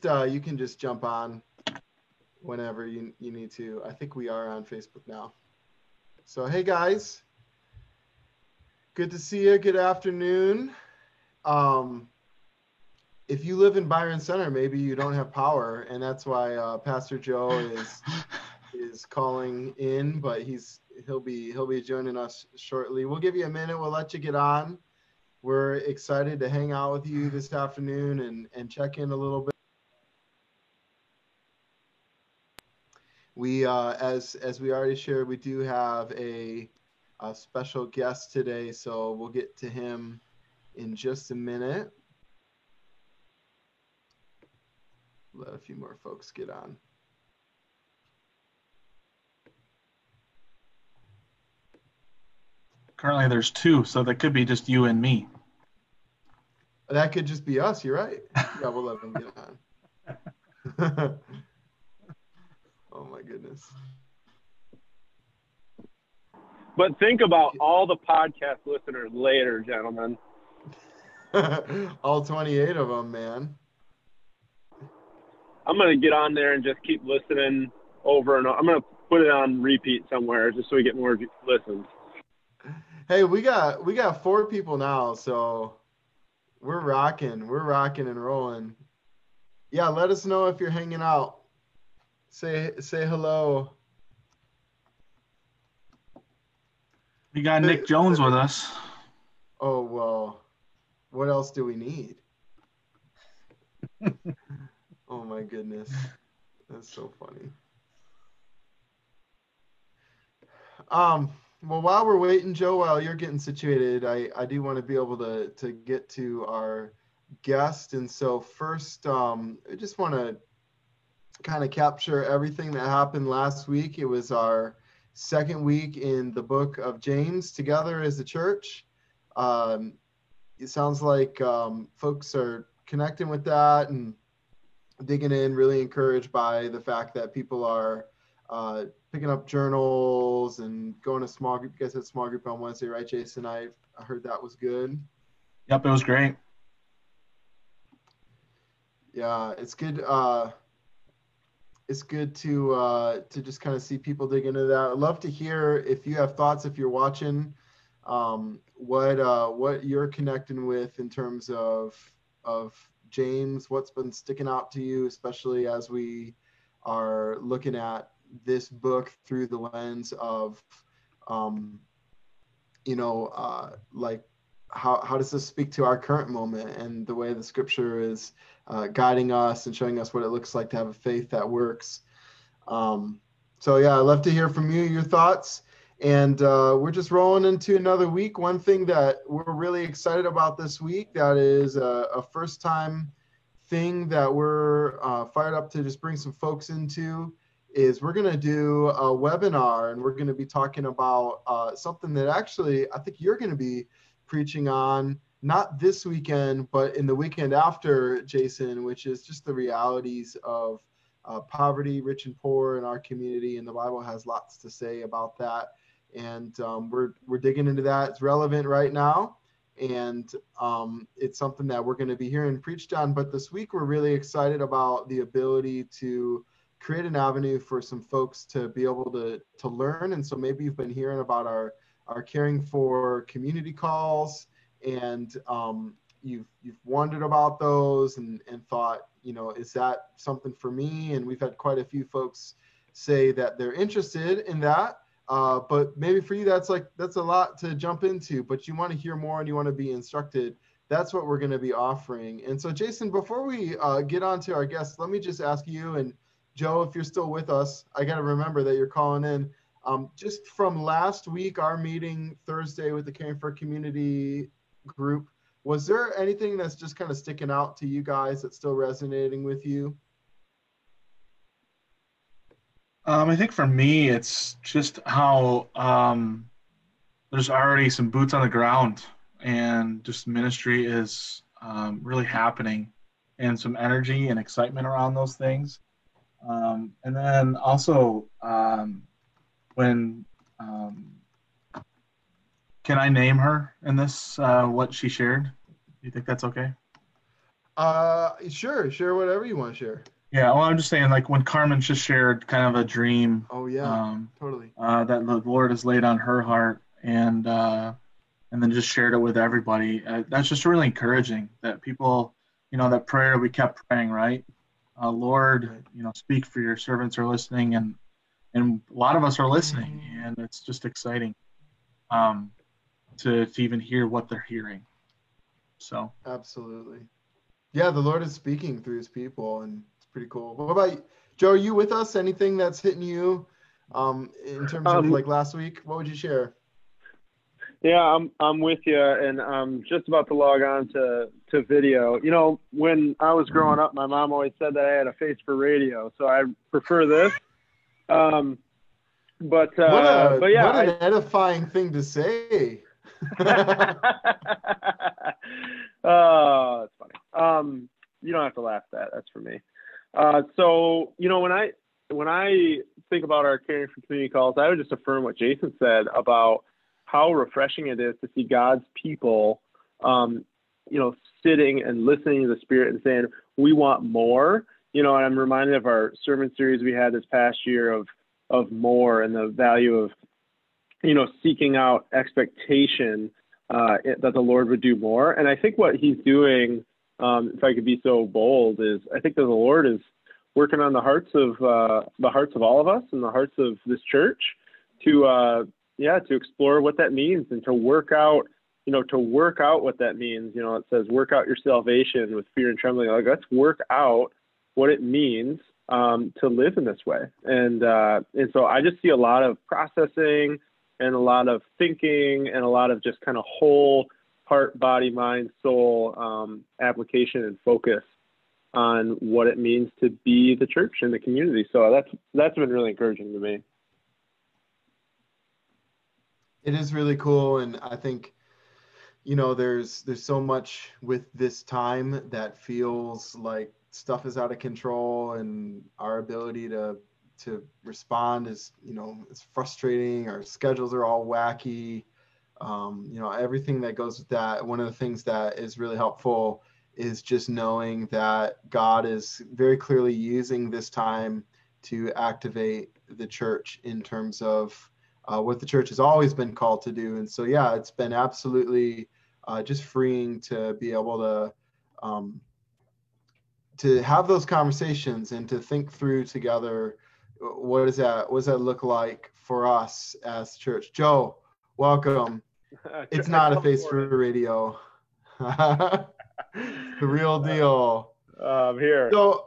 just uh, you can just jump on whenever you you need to. I think we are on Facebook now. So hey guys, good to see you. Good afternoon. Um, if you live in Byron Center, maybe you don't have power, and that's why uh, Pastor Joe is is calling in, but he's he'll be he'll be joining us shortly. We'll give you a minute. We'll let you get on. We're excited to hang out with you this afternoon and and check in a little bit. We uh, as as we already shared, we do have a, a special guest today, so we'll get to him in just a minute. Let a few more folks get on. Currently, there's two, so that could be just you and me. That could just be us. You're right. Yeah, we'll let them get on. oh my goodness. But think about all the podcast listeners later, gentlemen. all 28 of them, man. I'm gonna get on there and just keep listening over and over. I'm gonna put it on repeat somewhere just so we get more listens. Hey, we got we got four people now, so we're rocking. We're rocking and rolling. Yeah, let us know if you're hanging out. Say say hello. We got Nick Jones with us. Oh well, what else do we need? oh my goodness, that's so funny. Um. Well, while we're waiting, Joe, while you're getting situated, I, I do want to be able to, to get to our guest. And so, first, um, I just want to kind of capture everything that happened last week. It was our second week in the book of James together as a church. Um, it sounds like um, folks are connecting with that and digging in, really encouraged by the fact that people are uh, picking up journals and going to small group. You guys had small group on Wednesday, right, Jason? I I heard that was good. Yep, it was great. Yeah, it's good. Uh, it's good to uh, to just kind of see people dig into that. I'd love to hear if you have thoughts if you're watching, um, what uh, what you're connecting with in terms of of James. What's been sticking out to you, especially as we are looking at this book through the lens of, um, you know, uh, like how, how does this speak to our current moment and the way the scripture is uh, guiding us and showing us what it looks like to have a faith that works. Um, so yeah, I'd love to hear from you, your thoughts. And uh, we're just rolling into another week. One thing that we're really excited about this week that is a, a first time thing that we're uh, fired up to just bring some folks into is we're going to do a webinar and we're going to be talking about uh, something that actually I think you're going to be preaching on not this weekend, but in the weekend after, Jason, which is just the realities of uh, poverty, rich and poor in our community. And the Bible has lots to say about that. And um, we're, we're digging into that. It's relevant right now. And um, it's something that we're going to be hearing preached on. But this week, we're really excited about the ability to create an avenue for some folks to be able to to learn. And so maybe you've been hearing about our our caring for community calls, and um, you've you've wondered about those and and thought, you know, is that something for me? And we've had quite a few folks say that they're interested in that. Uh, but maybe for you, that's like that's a lot to jump into. But you want to hear more and you want to be instructed. That's what we're going to be offering. And so, Jason, before we uh, get on to our guests, let me just ask you and Joe, if you're still with us, I got to remember that you're calling in. Um, just from last week, our meeting Thursday with the Caring for Community group, was there anything that's just kind of sticking out to you guys that's still resonating with you? Um, I think for me, it's just how um, there's already some boots on the ground and just ministry is um, really happening and some energy and excitement around those things. Um, and then also, um, when um, can I name her in this? Uh, what she shared? Do you think that's okay? Uh, sure, share whatever you want to share. Yeah, well, I'm just saying, like when Carmen just shared kind of a dream Oh yeah, um, totally. uh, that the Lord has laid on her heart, and uh, and then just shared it with everybody. Uh, that's just really encouraging that people, you know, that prayer we kept praying, right? Uh, Lord, you know, speak for your servants are listening, and and a lot of us are listening, and it's just exciting um, to to even hear what they're hearing. So. Absolutely. Yeah, the Lord is speaking through his people and it's pretty cool. What about you? Joe? Are you with us? Anything that's hitting you um, in terms of Um, like last week? What would you share? Yeah, I'm I'm with you, and I'm just about to log on to to video. You know, when I was growing up, my mom always said that I had a face for radio, so I prefer this. Um, but uh, what a, but yeah, what I- an edifying thing to say. oh, that's funny. Um, you don't have to laugh at that. That's for me. Uh, so you know when I when I think about our caring for community calls, I would just affirm what Jason said about how refreshing it is to see God's people, um, you know, sitting and listening to the Spirit and saying, "We want more." You know, and I'm reminded of our sermon series we had this past year of of more and the value of you know seeking out expectation uh, that the Lord would do more. And I think what He's doing, um, if I could be so bold, is I think that the Lord is working on the hearts of uh, the hearts of all of us and the hearts of this church to uh, yeah to explore what that means and to work out you know to work out what that means. You know, it says work out your salvation with fear and trembling. Like let's work out what it means um, to live in this way. And uh, and so I just see a lot of processing and a lot of thinking and a lot of just kind of whole heart, body, mind, soul um, application and focus on what it means to be the church and the community. So that's that's been really encouraging to me. it is really cool and i think you know there's there's so much with this time that feels like stuff is out of control and our ability to to respond is you know it's frustrating our schedules are all wacky um, you know everything that goes with that one of the things that is really helpful is just knowing that god is very clearly using this time to activate the church in terms of uh, what the church has always been called to do. And so, yeah, it's been absolutely uh, just freeing to be able to um, to have those conversations and to think through together. Uh, What does that? What does that look like for us as church? Joe, welcome. It's not a face for radio. the real deal. Um, here. So,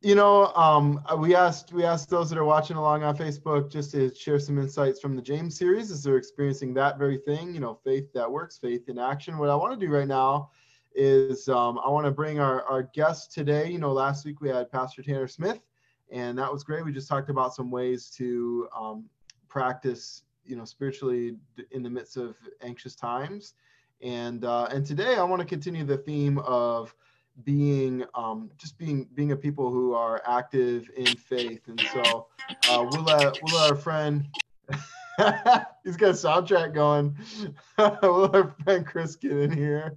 you know, um, we asked we asked those that are watching along on Facebook just to share some insights from the James series as they're experiencing that very thing. You know, faith that works, faith in action. What I want to do right now is um, I want to bring our our guest today. You know, last week we had Pastor Tanner Smith, and that was great. We just talked about some ways to um, practice, you know, spiritually in the midst of anxious times. And uh, and today I want to continue the theme of being um, just being being a people who are active in faith. And so uh, we'll let we'll let our friend he's got a soundtrack going. we'll let our friend Chris get in here.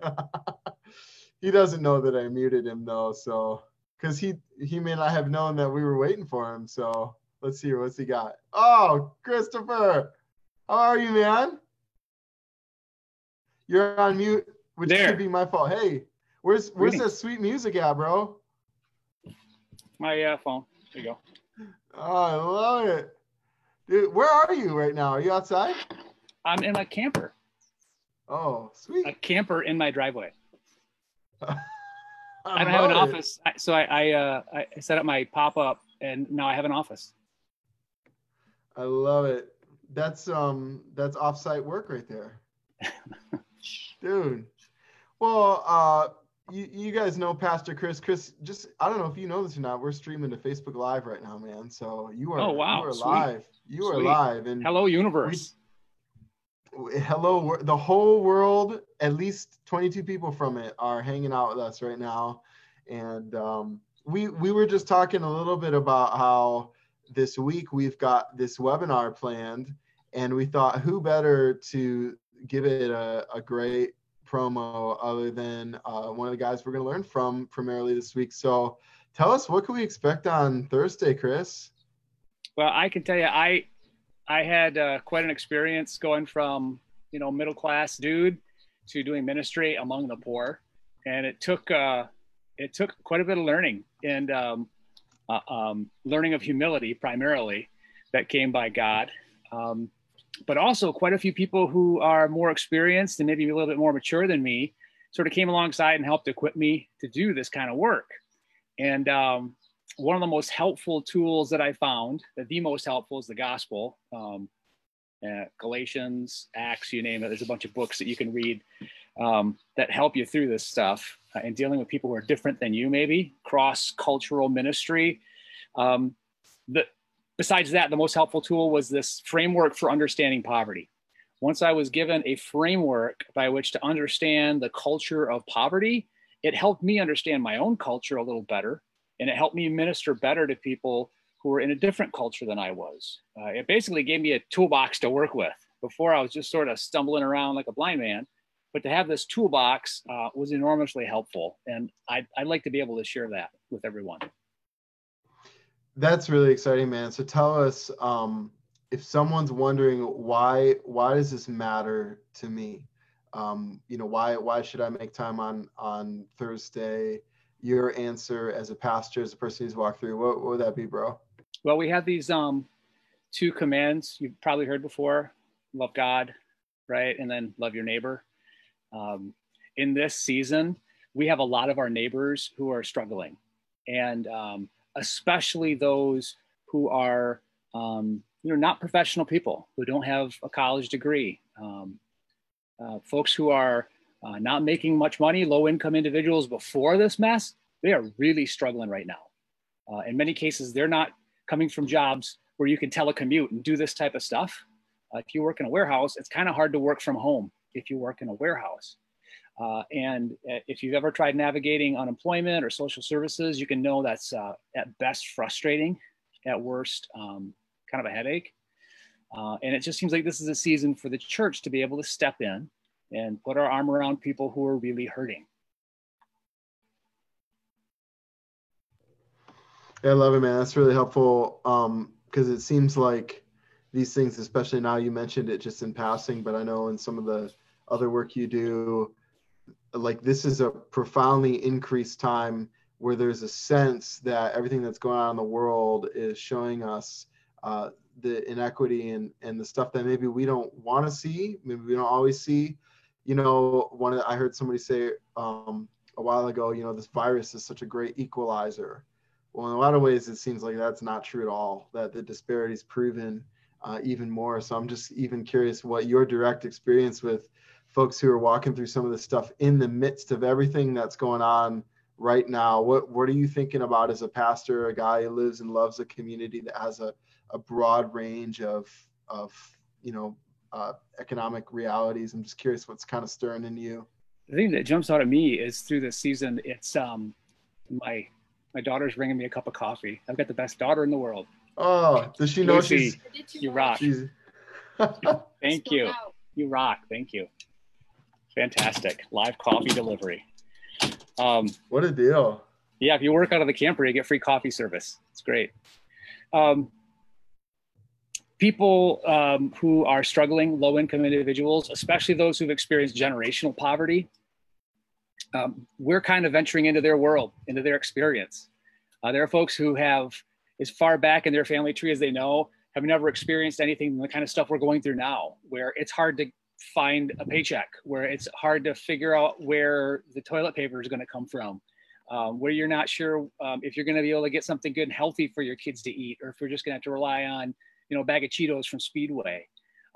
he doesn't know that I muted him though, so because he he may not have known that we were waiting for him. So let's see what's he got. Oh, Christopher, how are you, man? You're on mute, which There. could be my fault. Hey, where's where's that sweet music at, bro? My uh, phone. There you go. Oh, I love it. Dude, where are you right now? Are you outside? I'm in my camper. Oh, sweet. A camper in my driveway. I, I don't have an it. office, so I I, uh, I set up my pop up, and now I have an office. I love it. That's um that's offsite work right there. Dude. Well, uh you, you guys know Pastor Chris. Chris, just I don't know if you know this or not. We're streaming to Facebook Live right now, man. So you are Oh, wow. you are Sweet. live. You are live and Hello, universe. Hello the whole world at least 22 people from it are hanging out with us right now and um, we we were just talking a little bit about how this week we've got this webinar planned and we thought who better to give it a, a great promo other than uh, one of the guys we're going to learn from primarily this week. So tell us what can we expect on Thursday, Chris? Well, I can tell you, I I had uh, quite an experience going from you know middle class dude to doing ministry among the poor, and it took uh, it took quite a bit of learning and um, uh, um, learning of humility primarily that came by God. Um, but also quite a few people who are more experienced and maybe a little bit more mature than me sort of came alongside and helped equip me to do this kind of work. And um, one of the most helpful tools that I found, that the most helpful is the gospel. Um, uh, Galatians, Acts, you name it. There's a bunch of books that you can read um, that help you through this stuff uh, and dealing with people who are different than you, maybe cross cultural ministry. Um, the, besides that, the most helpful tool was this framework for understanding poverty. Once I was given a framework by which to understand the culture of poverty, it helped me understand my own culture a little better. And it helped me minister better to people who were in a different culture than I was. Uh, it basically gave me a toolbox to work with. Before I was just sort of stumbling around like a blind man, but to have this toolbox uh, was enormously helpful. And I'd, I'd like to be able to share that with everyone. That's really exciting, man. So tell us um, if someone's wondering why why does this matter to me? Um, you know, why why should I make time on on Thursday? Your answer as a pastor, as a person who's walked through, what, what would that be, bro? Well, we have these um, two commands you've probably heard before: love God, right, and then love your neighbor. Um, in this season, we have a lot of our neighbors who are struggling, and um, especially those who are um, you know not professional people who don't have a college degree um, uh, folks who are uh, not making much money low income individuals before this mess they are really struggling right now. Uh, in many cases they're not coming from jobs where you can telecommute and do this type of stuff. Uh, if you work in a warehouse it's kind of hard to work from home if you work in a warehouse. Uh, and uh, if you've ever tried navigating unemployment or social services, you can know that's uh, at best frustrating, at worst um, kind of a headache. And it just seems like this is a season for the church to be able to step in and put our arm around people who are really hurting. I love it, man. That's really helpful because um, it seems like these things, especially now you mentioned it just in passing, but I know in some of the other work you do, like this is a profoundly increased time where there's a sense that everything that's going on in the world is showing us uh, the inequity and, and the stuff that maybe we don't want to see, maybe we don't always see. You know, one of the, I heard somebody say um, a while ago, you know, this virus is such a great equalizer. Well, in a lot of ways, it seems like that's not true at all. That the disparity is proven uh, even more. So I'm just even curious what your direct experience with folks who are walking through some of this stuff in the midst of everything that's going on right now what what are you thinking about as a pastor a guy who lives and loves a community that has a, a broad range of of you know uh, economic realities i'm just curious what's kind of stirring in you the thing that jumps out at me is through this season it's um my my daughter's bringing me a cup of coffee i've got the best daughter in the world oh does she know Lucy, she's you rock thank you you rock thank you Fantastic. Live coffee delivery. Um, what a deal. Yeah, if you work out of the camper, you get free coffee service. It's great. Um, people um, who are struggling, low income individuals, especially those who've experienced generational poverty, um, we're kind of venturing into their world, into their experience. Uh, there are folks who have, as far back in their family tree as they know, have never experienced anything the kind of stuff we're going through now, where it's hard to find a paycheck, where it's hard to figure out where the toilet paper is going to come from, um, where you're not sure um, if you're going to be able to get something good and healthy for your kids to eat, or if you're just going to have to rely on, you know, bag of Cheetos from Speedway.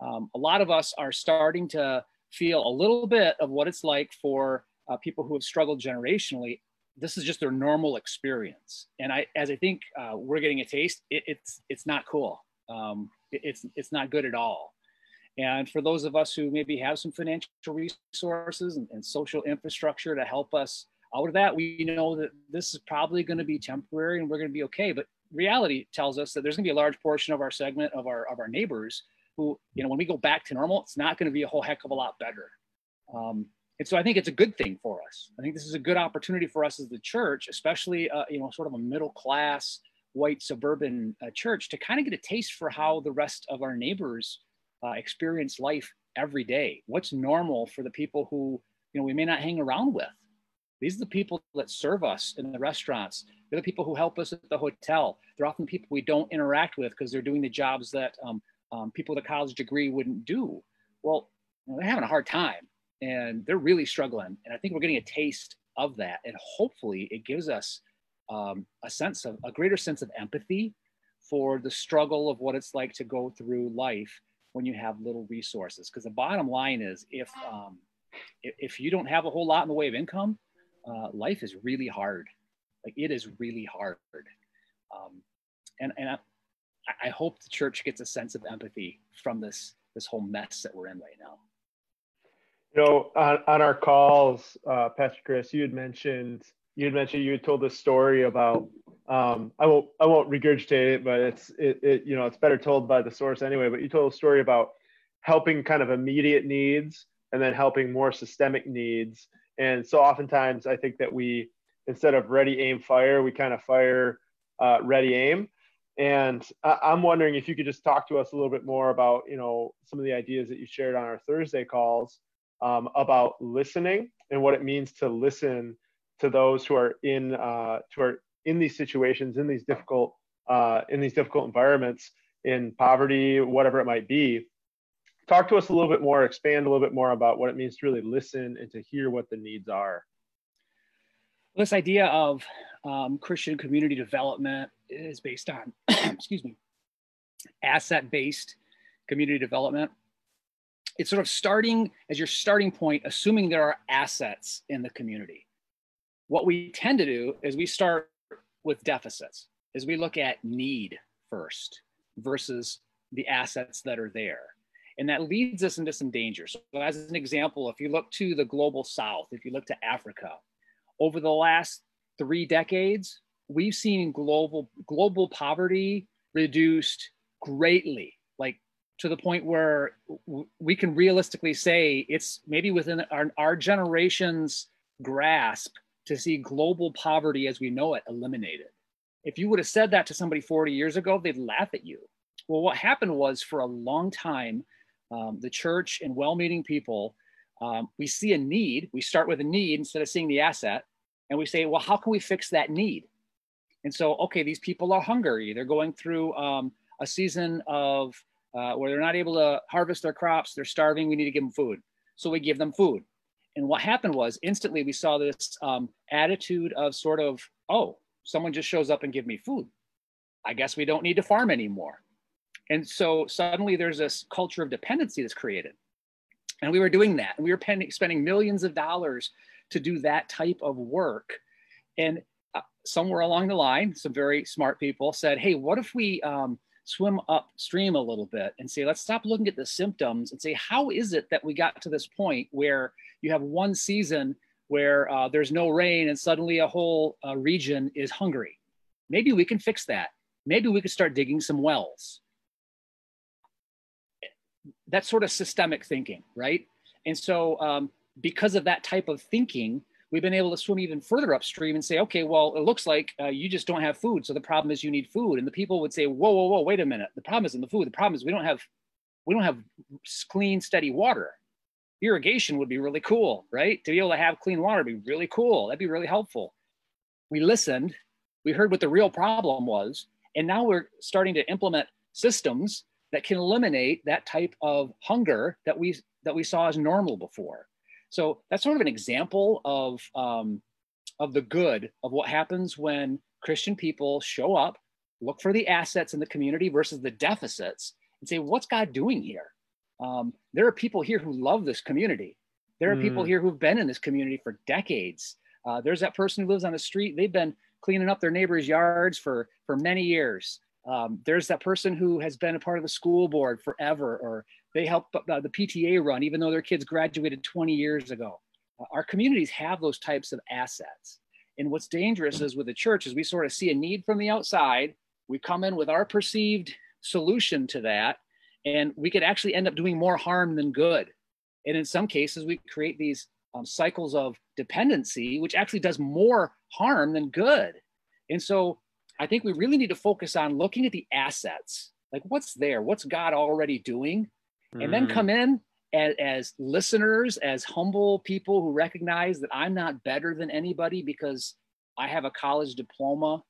Um, a lot of us are starting to feel a little bit of what it's like for uh, people who have struggled generationally. This is just their normal experience, and I, as I think uh, we're getting a taste, it, it's it's not cool. Um, it, it's it's not good at all. And for those of us who maybe have some financial resources and, and social infrastructure to help us out of that, we know that this is probably going to be temporary and we're going to be okay. But reality tells us that there's going to be a large portion of our segment of our of our neighbors who, you know, when we go back to normal, it's not going to be a whole heck of a lot better. Um, And so I think it's a good thing for us. I think this is a good opportunity for us as the church, especially uh, you know sort of a middle class white suburban uh, church, to kind of get a taste for how the rest of our neighbors uh, experience life every day. What's normal for the people who you know we may not hang around with. These are the people that serve us in the restaurants. They're the people who help us at the hotel. They're often people we don't interact with because they're doing the jobs that um, um, people with a college degree wouldn't do. Well, they're having a hard time and they're really struggling. And I think we're getting a taste of that. And hopefully it gives us um, a sense of a greater sense of empathy for the struggle of what it's like to go through life when you have little resources. Because the bottom line is if, um, if you don't have a whole lot in the way of income, uh, life is really hard. Like it is really hard. Um, and and I, I hope the church gets a sense of empathy from this this whole mess that we're in right now. You know, on, on our calls, uh, Pastor Chris, you had mentioned you had mentioned you had told this story about. Um, I won't I won't regurgitate it, but it's it, it you know it's better told by the source anyway. But you told a story about helping kind of immediate needs and then helping more systemic needs. And so oftentimes I think that we instead of ready aim fire, we kind of fire uh, ready aim. And I'm wondering if you could just talk to us a little bit more about, you know, some of the ideas that you shared on our Thursday calls um, about listening and what it means to listen to those who are in uh, who are in these situations, in these difficult uh, in these difficult environments, in poverty, whatever it might be. Talk to us a little bit more, expand a little bit more about what it means to really listen and to hear what the needs are. This idea of um, Christian community development is based on, excuse me, asset-based community development. It's sort of starting as your starting point, assuming there are assets in the community. What we tend to do is we start with deficits, is we look at need first versus the assets that are there. And that leads us into some danger. So, as an example, if you look to the global south, if you look to Africa, over the last three decades, we've seen global global poverty reduced greatly, like to the point where we can realistically say it's maybe within our, our generation's grasp to see global poverty as we know it eliminated. If you would have said that to somebody 40 years ago, they'd laugh at you. Well, what happened was for a long time, um, the church and well meaning people, um, we see a need. We start with a need instead of seeing the asset and we say, well, how can we fix that need? And so, okay, these people are hungry. They're going through um, a season of uh, where they're not able to harvest their crops. They're starving. We need to give them food. So we give them food. And what happened was instantly we saw this um, attitude of sort of, oh, someone just shows up and give me food. I guess we don't need to farm anymore. And so suddenly there's this culture of dependency that's created. And we were doing that. And we were spending millions of dollars to do that type of work. And uh, somewhere along the line, some very smart people said, hey, what if we um, swim upstream a little bit and say, let's stop looking at the symptoms and say, how is it that we got to this point where you have one season where uh, there's no rain and suddenly a whole uh, region is hungry? Maybe we can fix that. Maybe we could start digging some wells. That's sort of systemic thinking, right? And so um, because of that type of thinking, we've been able to swim even further upstream and say, okay, well, it looks like uh, you just don't have food. So the problem is you need food. And the people would say, whoa, whoa, whoa, wait a minute. The problem isn't the food. The problem is we don't have, we don't have clean, steady water. Irrigation would be really cool, right? To be able to have clean water would be really cool. That'd be really helpful. We listened, we heard what the real problem was, and now we're starting to implement systems that can eliminate that type of hunger that we that we saw as normal before. So that's sort of an example of um, of the good of what happens when Christian people show up, look for the assets in the community versus the deficits, and say, "What's God doing here?" Um, there are people here who love this community. There are mm. people here who've been in this community for decades. Uh, there's that person who lives on the street. They've been cleaning up their neighbors' yards for for many years. Um, there's that person who has been a part of the school board forever, or they help uh, the PTA run, even though their kids graduated 20 years ago. Uh, our communities have those types of assets. And what's dangerous is with the church is we sort of see a need from the outside. We come in with our perceived solution to that, and we could actually end up doing more harm than good. And in some cases, we create these um, cycles of dependency, which actually does more harm than good. And so I think we really need to focus on looking at the assets, like what's there, what's God already doing, and mm. then come in as, as listeners, as humble people who recognize that I'm not better than anybody because I have a college diploma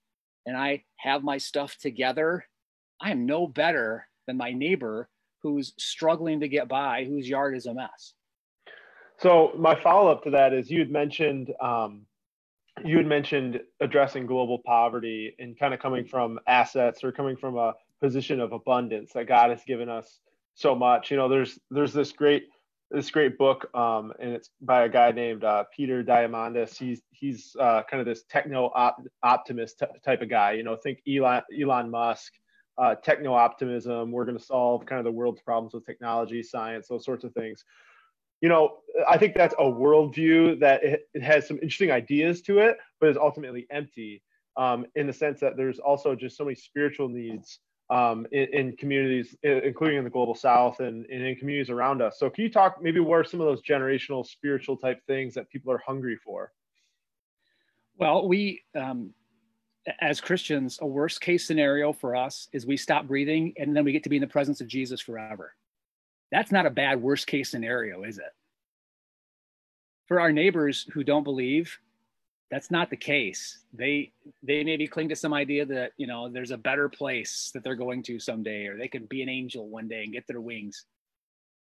and I have my stuff together. I am no better than my neighbor who's struggling to get by, whose yard is a mess. So my follow up to that is you had mentioned um, you had mentioned addressing global poverty and kind of coming from assets or coming from a position of abundance that God has given us so much. You know, there's there's this great this great book, um, and it's by a guy named uh, Peter Diamandis. He's he's uh, kind of this techno op- optimist t- type of guy. You know, think Elon Elon Musk, uh, techno optimism. We're going to solve kind of the world's problems with technology, science, those sorts of things. You know, I think that's a worldview that it, has some interesting ideas to it, but is ultimately empty um, in the sense that there's also just so many spiritual needs um, in, in, communities, including in the global south and, and, in communities around us. So, can you talk maybe where some of those generational spiritual type things that people are hungry for? Well, we, um, as Christians, a worst case scenario for us is we stop breathing and then we get to be in the presence of Jesus forever. That's not a bad worst case scenario, is it? For our neighbors who don't believe, that's not the case. They they maybe cling to some idea that you know there's a better place that they're going to someday, or they can be an angel one day and get their wings.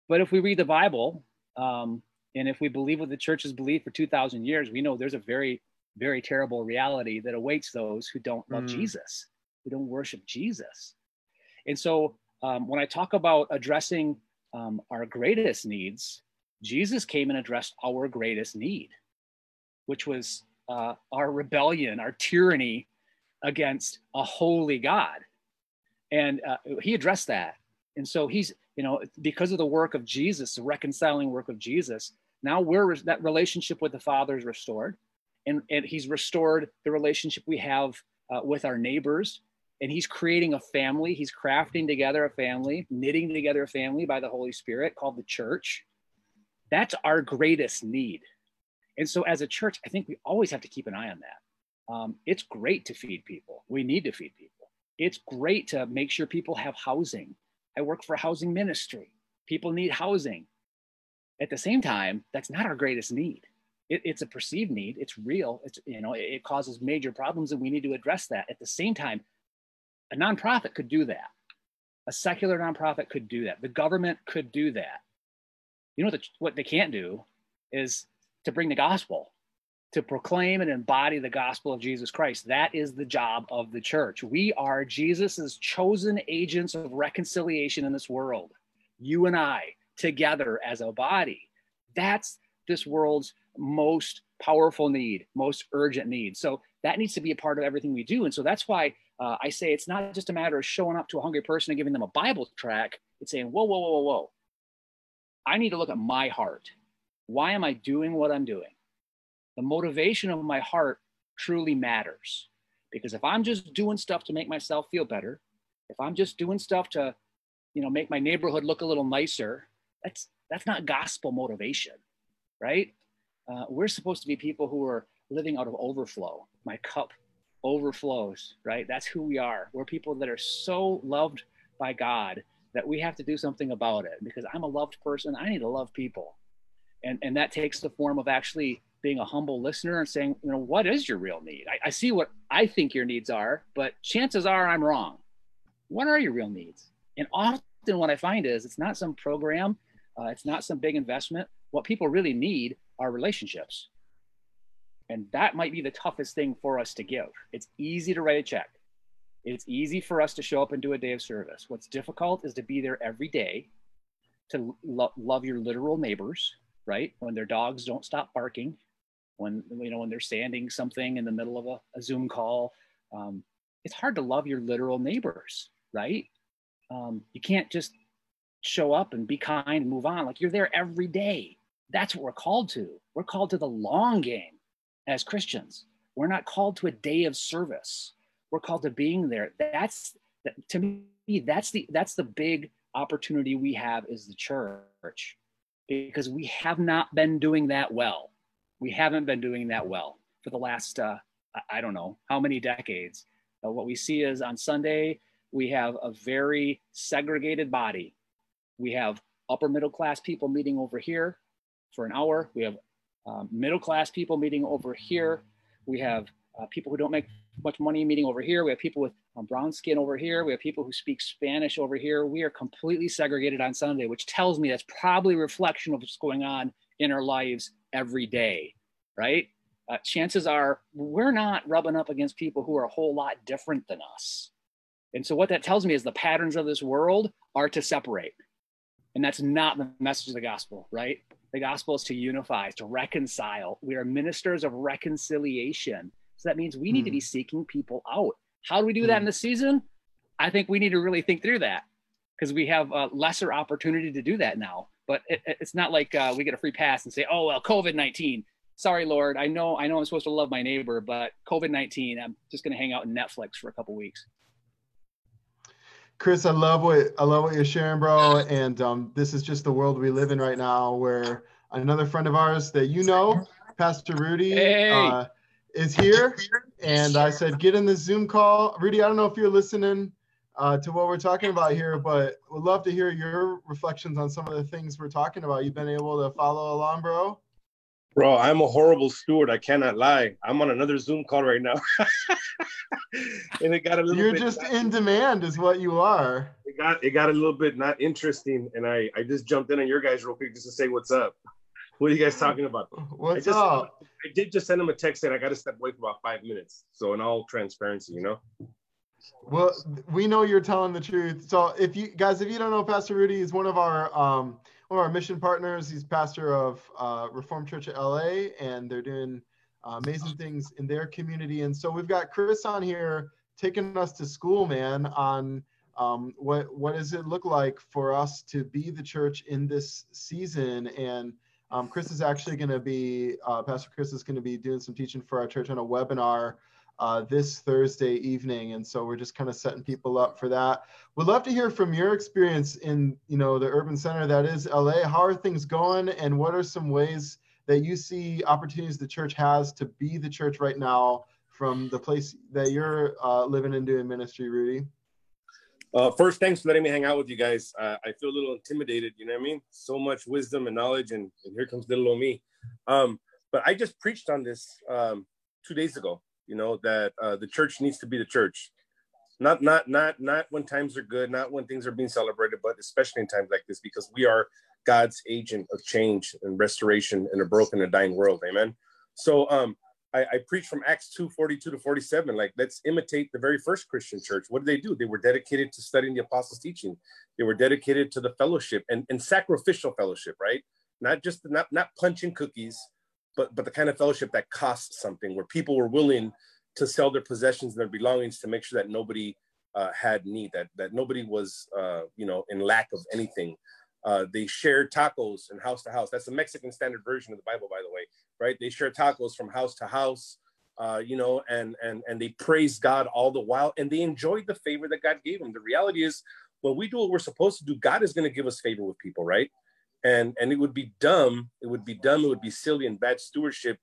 But if we read the Bible, um, and if we believe what the church has believed for two thousand years, we know there's a very very terrible reality that awaits those who don't love mm. Jesus, who don't worship Jesus. And so um, when I talk about addressing um, our greatest needs, Jesus came and addressed our greatest need, which was uh, our rebellion, our tyranny against a holy God. And uh, he addressed that. And so he's, you know, because of the work of Jesus, the reconciling work of Jesus, now we're that relationship with the Father is restored. And, and he's restored the relationship we have uh, with our neighbors. And he's creating a family. He's crafting together a family, knitting together a family by the Holy Spirit called the church. That's our greatest need and so, as a church, I think we always have to keep an eye on that. Um, it's great to feed people. We need to feed people. It's great to make sure people have housing. I work for a housing ministry. People need housing. At the same time, that's not our greatest need. It, it's a perceived need. It's real. It's you know it, it causes major problems, and we need to address that. At the same time, a nonprofit could do that. A secular nonprofit could do that. The government could do that. You know what, the, what they can't do is to bring the gospel, to proclaim and embody the gospel of Jesus Christ. That is the job of the church. We are Jesus's chosen agents of reconciliation in this world. You and I together as a body. That's this world's most powerful need, most urgent need. So that needs to be a part of everything we do. And so that's why uh, I say it's not just a matter of showing up to a hungry person and giving them a Bible tract. It's saying, whoa, whoa, whoa, whoa, whoa. I need to look at my heart. Why am I doing what I'm doing? The motivation of my heart truly matters. Because if I'm just doing stuff to make myself feel better, if I'm just doing stuff to, you know, make my neighborhood look a little nicer, that's that's not gospel motivation, right? Uh, we're supposed to be people who are living out of overflow. My cup overflows, right? That's who we are. We're people that are so loved by God that we have to do something about it. Because I'm a loved person, I need to love people and and that takes the form of actually being a humble listener and saying you know what is your real need I, I, see what i think your needs are but chances are i'm wrong what are your real needs and often what i find is it's not some program uh, it's not some big investment what people really need are relationships and that might be the toughest thing for us to give it's easy to write a check it's easy for us to show up and do a day of service what's difficult is to be there every day to lo- love your literal neighbors right? When their dogs don't stop barking, when you know when they're sanding something in the middle of a, a Zoom call, um, it's hard to love your literal neighbors, right? Um, you can't just show up and be kind and move on. Like you're there every day. That's what we're called to. We're called to the long game as Christians. We're not called to a day of service. We're called to being there. That's to me. That's the that's the big opportunity we have as the church because we have not been doing that well. We haven't been doing that well for the last, uh, I don't know how many decades. Uh, what we see is on Sunday, we have a very segregated body. We have upper middle class people meeting over here for an hour. We have um, middle class people meeting over here. We have uh, people who don't make much money meeting over here. We have people with um, brown skin over here. We have people who speak Spanish over here. We are completely segregated on Sunday, which tells me that's probably reflection of what's going on in our lives every day, right? Uh, chances are we're not rubbing up against people who are a whole lot different than us. And so, what that tells me is the patterns of this world are to separate. And that's not the message of the gospel, right? The gospel is to unify, to reconcile. We are ministers of reconciliation. So that means we need mm. to be hmm. seeking people out. How do we do mm. that in hmm. the season? I think we need to really think through that because we have a lesser opportunity to do that now. But it, it's not like uh, we get a free pass and say, "Oh well, COVID nineteen. Sorry, Lord. I know I know I'm supposed to love my neighbor, but COVID nineteen. I'm just going to hang out in Netflix for a couple weeks." Chris, I love what I love what you're sharing, bro. And um, this is just the world we live in right now, where another friend of ours that you know, Pastor Rudy, hey. uh, is here, and I said, get in the Zoom call. Rudy, I don't know if you're listening uh, to what we're talking about here, but would love to hear your reflections on some of the things we're talking about. You've been able to follow along, bro? Bro, I'm a horrible steward. I cannot lie. I'm on another Zoom call right now. and it got a little You're just in demand, is what you are. It got it got a little bit not interesting. And I, I just jumped in on your guys real quick just to say what's up. What are you guys talking about? What's I just, up? I did just send him a text saying I got to step away for about five minutes. So in all transparency, you know. Well, we know you're telling the truth. So if you guys, if you don't know, Pastor Rudy is one of our um, one of our mission partners. He's pastor of uh, Reformed Church of LA, and they're doing uh, amazing things in their community. And so we've got Chris on here taking us to school, man, on um, what what does it look like for us to be the church in this season and um, Chris is actually going to be, uh, Pastor Chris is going to be doing some teaching for our church on a webinar uh, this Thursday evening. And so we're just kind of setting people up for that. We'd love to hear from your experience in, you know, the urban center that is LA. How are things going? And what are some ways that you see opportunities the church has to be the church right now from the place that you're uh, living and doing ministry, Rudy? Uh, first, thanks for letting me hang out with you guys. I feel a little intimidated. You know what I mean? So much wisdom and knowledge, and, and here comes little old me. Um, but I just preached on this um, two days ago. You know that uh, the church needs to be the church, not not not not when times are good, not when things are being celebrated, but especially in times like this, because we are God's agent of change and restoration in a broken and dying world. Amen. So um, I, I preach from Acts 2 42 to 47. Like, let's imitate the very first Christian church. What did they do? They were dedicated to studying the apostles' teaching, they were dedicated to the fellowship and, and sacrificial fellowship, right? Not just not, not punching cookies, but, but the kind of fellowship that costs something, where people were willing to sell their possessions and their belongings to make sure that nobody uh, had need, that, that nobody was, uh, you know, in lack of anything. Uh, they shared tacos and house to house. That's the Mexican standard version of the Bible, by the way, right? They share tacos from house to house, uh, you know, and and and they praise God all the while, and they enjoyed the favor that God gave them. The reality is, when we do what we're supposed to do, God is going to give us favor with people, right? And and it would be dumb, it would be dumb, it would be silly and bad stewardship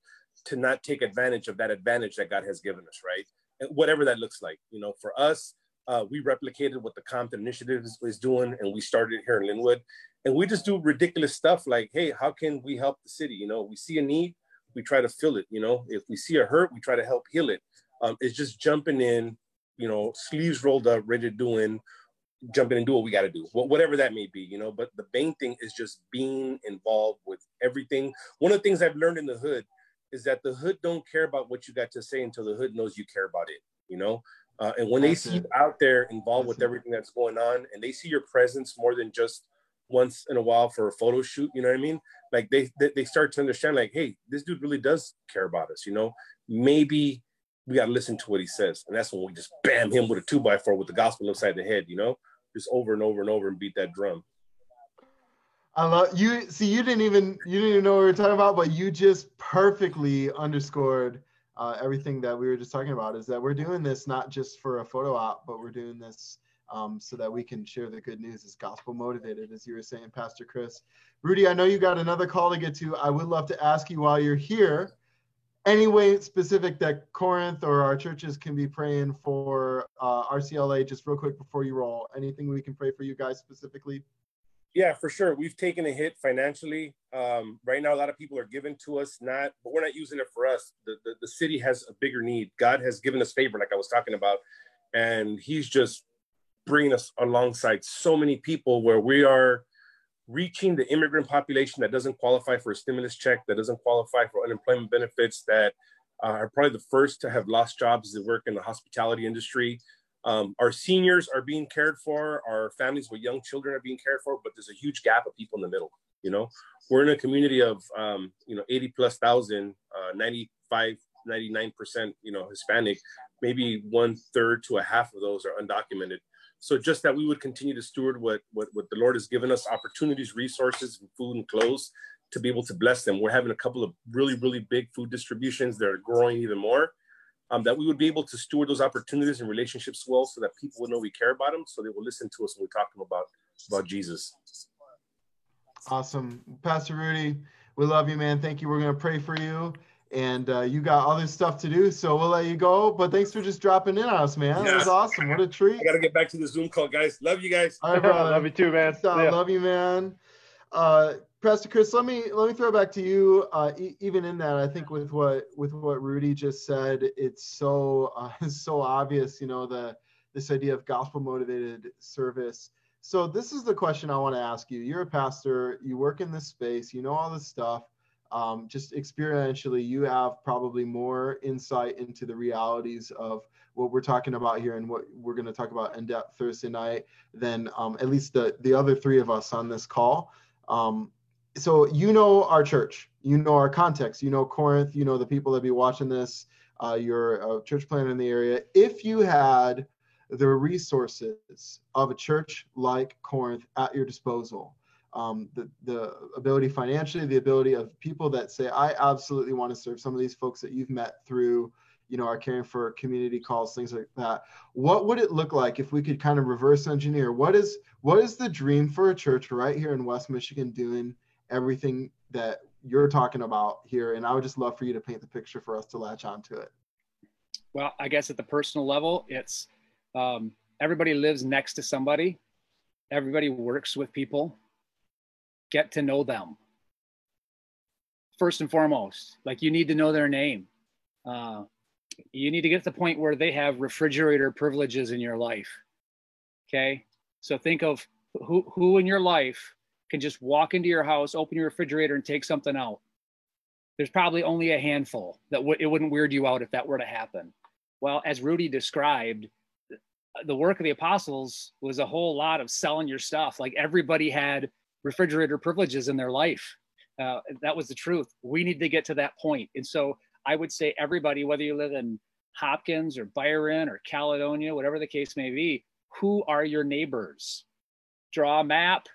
to not take advantage of that advantage that God has given us, right? And whatever that looks like, you know, for us, uh, we replicated what the Compton Initiative is, doing, and we started here in Lynwood And we just do ridiculous stuff like, hey, how can we help the city? You know, we see a need, we try to fill it. You know, if we see a hurt, we try to help heal it. Um, it's just jumping in, you know, sleeves rolled up, ready to do in, jumping and do what we got to do, whatever that may be. You know, but the main thing is just being involved with everything. One of the things I've learned in the hood is that the hood don't care about what you got to say until the hood knows you care about it. You know, uh, and when they see you out there involved with everything that's going on, and they see your presence more than just once in a while for a photo shoot, you know what I mean? Like they they start to understand, like, hey, this dude really does care about us. You know, maybe we got to listen to what he says, and that's when we just bam him with a two by four with the gospel inside the head. You know, just over and over and over and beat that drum. I love you. See, you didn't even you didn't even know what we were talking about, but you just perfectly underscored uh, everything that we were just talking about. Is that we're doing this not just for a photo op, but we're doing this um, so that we can share the good news. It's gospel motivated, as you were saying, Pastor Chris. Rudy, I know you got another call to get to. I would love to ask you while you're here, any way specific that Corinth or our churches can be praying for uh, RCLA, just real quick before you roll. Anything we can pray for you guys specifically? Yeah, for sure. We've taken a hit financially. Um, right now, a lot of people are giving to us, not, but we're not using it for us. The, the, the city has a bigger need. God has given us favor, like I was talking about, and He's just bringing us alongside so many people where we are reaching the immigrant population that doesn't qualify for a stimulus check, that doesn't qualify for unemployment benefits, that uh, are probably the first to have lost jobs that work in the hospitality industry. Um, our seniors are being cared for, our families with young children are being cared for, but there's a huge gap of people in the middle. You know, we're in a community of, um, you know, 80 plus thousand, uh, 95, 99%, you know, Hispanic, maybe one third to a half of those are undocumented. So just that we would continue to steward what, what, what the Lord has given us, opportunities, resources, food and clothes to be able to bless them. We're having a couple of really, really big food distributions that are growing even more. Um, that we would be able to steward those opportunities and relationships well so that people would know we care about them so they will listen to us when we talk to them about about jesus awesome pastor rudy we love you man thank you we're going to pray for you and uh, you got other stuff to do, so we'll let you go. But thanks for just dropping in on us, man. Yeah. That was awesome. What a treat. I gotta get back to the Zoom call, guys. Love you guys. All right, brother. love you too, man. Yeah. Love you, man. Uh, Pastor Chris, let me let me throw back to you. Uh, e- even in that, I think with what with what Rudy just said, it's so uh, it's so obvious. You know the this idea of gospel motivated service. So this is the question I want to ask you. You're a pastor. You work in this space. You know all this stuff um, just experientially, you have probably more insight into the realities of what we're talking about here and what we're going to talk about in depth Thursday night than um, at least the, the other three of us on this call. Um, so you know our church, you know our context, you know Corinth, you know the people that be watching this. Uh, you're a church planter in the area. If you had the resources of a church like Corinth at your disposal, um, the, the ability financially, the ability of people that say, I absolutely want to serve some of these folks that you've met through, you know, our caring for community calls, things like that. What would it look like if we could kind of reverse engineer? What is what is the dream for a church right here in West Michigan doing everything that you're talking about here? And I would just love for you to paint the picture for us to latch onto it. Well, I guess at the personal level, it's um, everybody lives next to somebody. Everybody works with people get to know them. First and foremost like you need to know their name. Uh, you need to get to the point where they have refrigerator privileges in your life okay? So think of who, who in your life can just walk into your house open your refrigerator and take something out. There's probably only a handful that w- it wouldn't weird you out if that were to happen. Well as rudy described the work of the apostles was a whole lot of selling your stuff. Like everybody had refrigerator privileges in their life. Uh, that was the truth. We need to get to that point. And so I would say everybody, whether you live in Hopkins or Byron or Caledonia, whatever the case may be, who are your neighbors? Draw a map,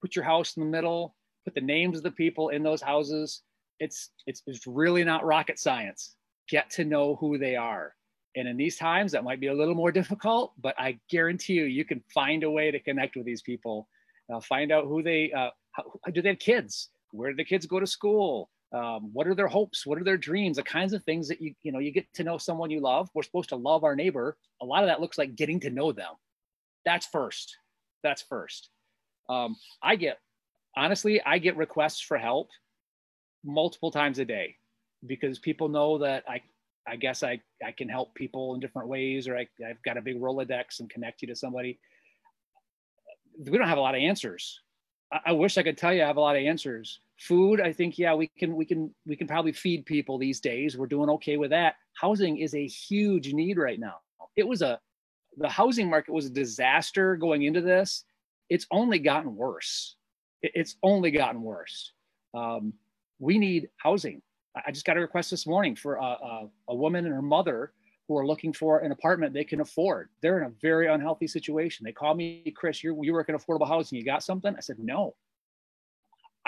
put your house in the middle, put the names of the people in those houses. It's it's, it's really not rocket science. Get to know who they are. And in these times, that might be a little more difficult, but I guarantee you, you can find a way to connect with these people uh, find out who they uh, how, do they have kids? Where do the kids go to school? Um, what are their hopes? What are their dreams? The kinds of things that you you know you get to know someone you love. We're supposed to love our neighbor. A lot of that looks like getting to know them. That's first. That's first. Um, i get honestly i get requests for help multiple times a day because people know that i i guess i i can help people in different ways or I, i've got a big rolodex and connect you to somebody we don't have a lot of answers. I, I wish I could tell you I have a lot of answers. Food, I think, yeah, we can we can we can probably feed people these days. We're doing okay with that. Housing is a huge need right now. It was a the housing market was a disaster going into this. It's only gotten worse. it's only gotten worse. Um, we need housing. I just got a request this morning for a, a, a woman and her mother who are looking for an apartment they can afford. They're in a very unhealthy situation. They call me, Chris, you you work in affordable housing. You got something? I said, no.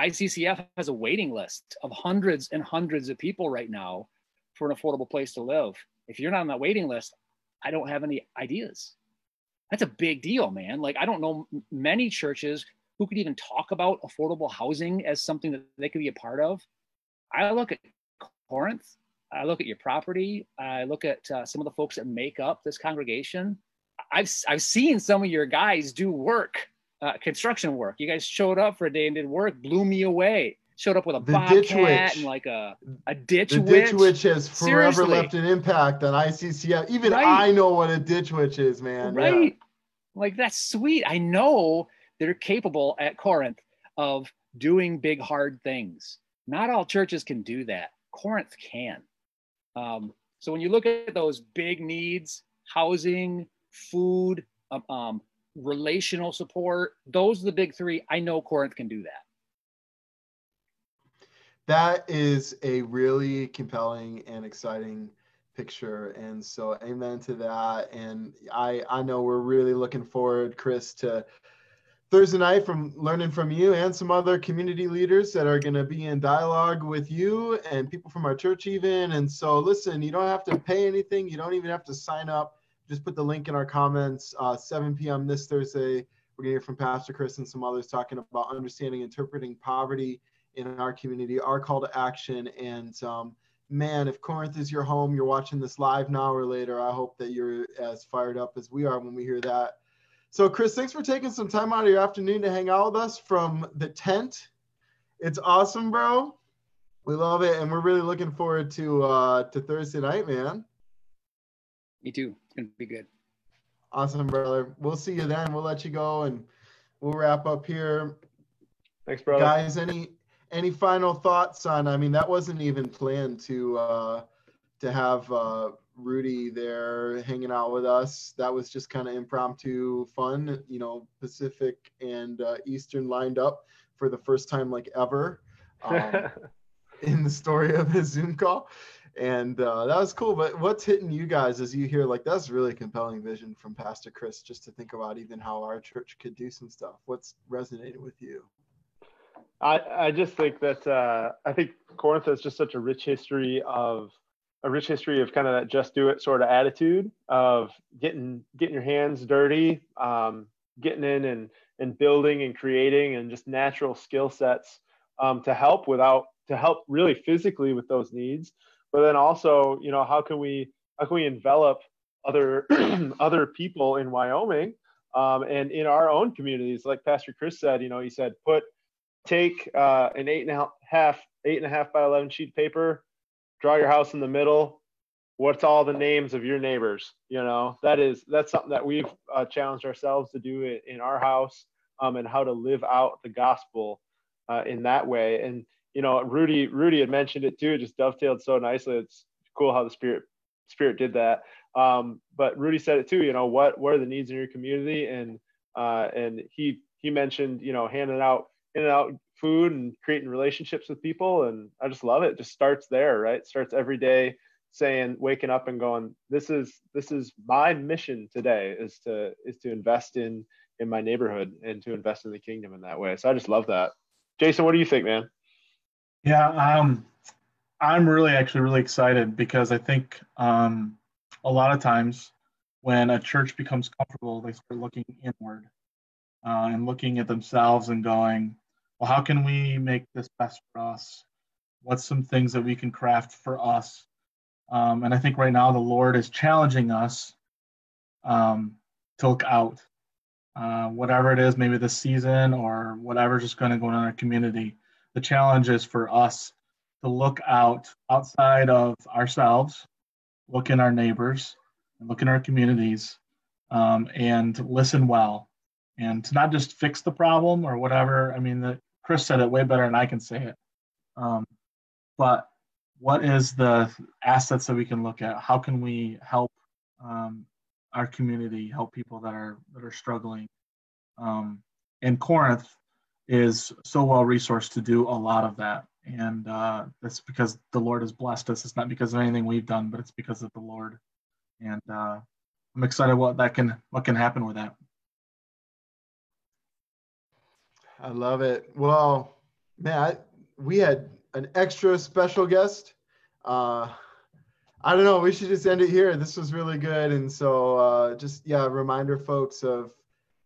ICCF has a waiting list of hundreds and hundreds of people right now for an affordable place to live. If you're not on that waiting list, I don't have any ideas. that's a big deal, man. Like I don't know many churches who could even talk about affordable housing as something that they could be a part of. I look at Corinth, I look at your property, I look at uh, some of the folks that make up this congregation. I've I've seen some of your guys do work, uh, construction work. You guys showed up for a day and did work, blew me away. Showed up with a the bobcat and like a a ditch the witch. ditch witch has forever Seriously. left an impact on ICCF. Even right. I know what a ditch witch is, man. Right. Yeah. Like that's sweet. I know they're capable at Corinth of doing big hard things. Not all churches can do that. Corinth can. Um, so when you look at those big needs, housing, food, um, um, relational support, those are the big three. I know Corinth can do that. That is a really compelling and exciting picture. And so amen to that. And I I know we're really looking forward, Chris, to Thursday night from learning from you and some other community leaders that are going to be in dialogue with you and people from our church even. And so listen, you don't have to pay anything. You don't even have to sign up. Just put the link in our comments. Uh, 7 p.m. this Thursday. We're going to hear from Pastor Chris and some others talking about understanding, interpreting poverty in our community, our call to action. And um, man, if Corinth is your home, you're watching this live now or later. I hope that you're as fired up as we are when we hear that so, Chris, thanks for taking some time out of your afternoon to hang out with us from the tent. It's awesome, bro. We love it, and we're really looking forward to uh, to Thursday night, man. Me too. It's gonna be good. Awesome, brother. We'll see you then. We'll let you go, and we'll wrap up here. Thanks, brother. Guys, any any final thoughts on? I mean, that wasn't even planned to uh, to have uh, Rudy there hanging out with us. That was just kind of impromptu fun, you know, Pacific and uh, Eastern lined up for the first time like ever um, in the story of his Zoom call. And uh, that was cool. But what's hitting you guys as you hear like that's really compelling vision from Pastor Chris just to think about even how our church could do some stuff. What's resonated with you? I, I just think that uh, I think Corinth has just such a rich history of a rich history of kind of that just do it sort of attitude of getting getting your hands dirty, um, getting in and and building and creating and just natural skill sets um, to help without to help really physically with those needs. But then also, you know, how can we how can we envelop other other people in Wyoming um, and in our own communities? Like Pastor Chris said, you know, he said put take uh, an eight and a half eight and a half by eleven sheet paper draw your house in the middle. What's all the names of your neighbors? You know that is that's something that we've uh, challenged ourselves to do it in our house um, and how to live out the gospel uh, in that way. And you know rudy rudy had mentioned it too it just dovetailed so nicely. It's cool how the spirit spirit did that. Um, but rudy said it too you know what what are the needs in your community? And uh, and he he mentioned you know handing out handing out food and creating relationships with people and i just love it. just starts there right? Starts every day saying waking up and going this is this is my mission today is to is to invest in in my neighborhood and to invest in the kingdom in that way. So i just love that. Jason what do you think man? Yeah um i'm really actually really excited because i think um a lot of times when a church becomes comfortable they start looking inward uh, and looking at themselves and going well, how can we make this best for us? What's some things that we can craft for us? Um, and I think right now the Lord is challenging us um, to look out. Uh, whatever it is, maybe this season or whatever's just going to go on in our community. The challenge is for us to look out outside of ourselves, look in our neighbors, look in our communities, um, and listen well, and to not just fix the problem or whatever. I mean, the, Chris said it way better than I can say it. Um, but what is the assets that we can look at? How can we help um, our community, help people that are that are struggling? Um, and Corinth is so well resourced to do a lot of that, and uh, that's because the Lord has blessed us. It's not because of anything we've done, but it's because of the Lord. And uh, I'm excited what that can what can happen with that. I love it. Well, man, I, we had an extra special guest. Uh, I don't know. We should just end it here. This was really good. And so uh, just, yeah, reminder folks of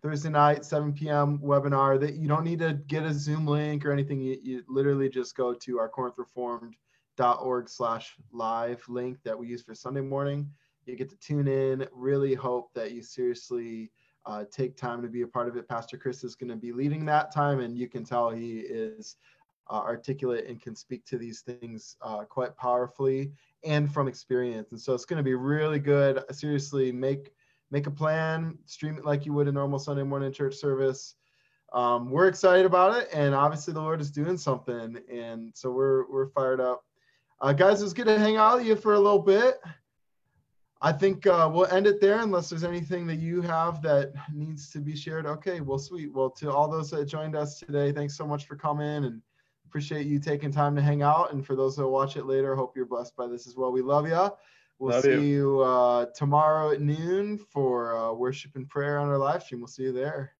Thursday night, 7 p.m. webinar that you don't need to get a Zoom link or anything. You, you literally just go to our corinthreformed.org slash live link that we use for Sunday morning. You get to tune in. Really hope that you seriously uh, take time to be a part of it. Pastor Chris is going to be leading that time, and you can tell he is uh, articulate and can speak to these things uh, quite powerfully and from experience. And so it's going to be really good. Seriously, make make a plan, stream it like you would a normal Sunday morning church service. Um, we're excited about it, and obviously the Lord is doing something, and so we're we're fired up. Uh, guys, it was good to hang out with you for a little bit. I think uh, we'll end it there unless there's anything that you have that needs to be shared. Okay, well, sweet. Well, to all those that joined us today, thanks so much for coming and appreciate you taking time to hang out. And for those that watch it later, hope you're blessed by this as well. We love you. We'll Love see you. you, uh, tomorrow at noon for uh, worship and prayer on our live stream. We'll see you there.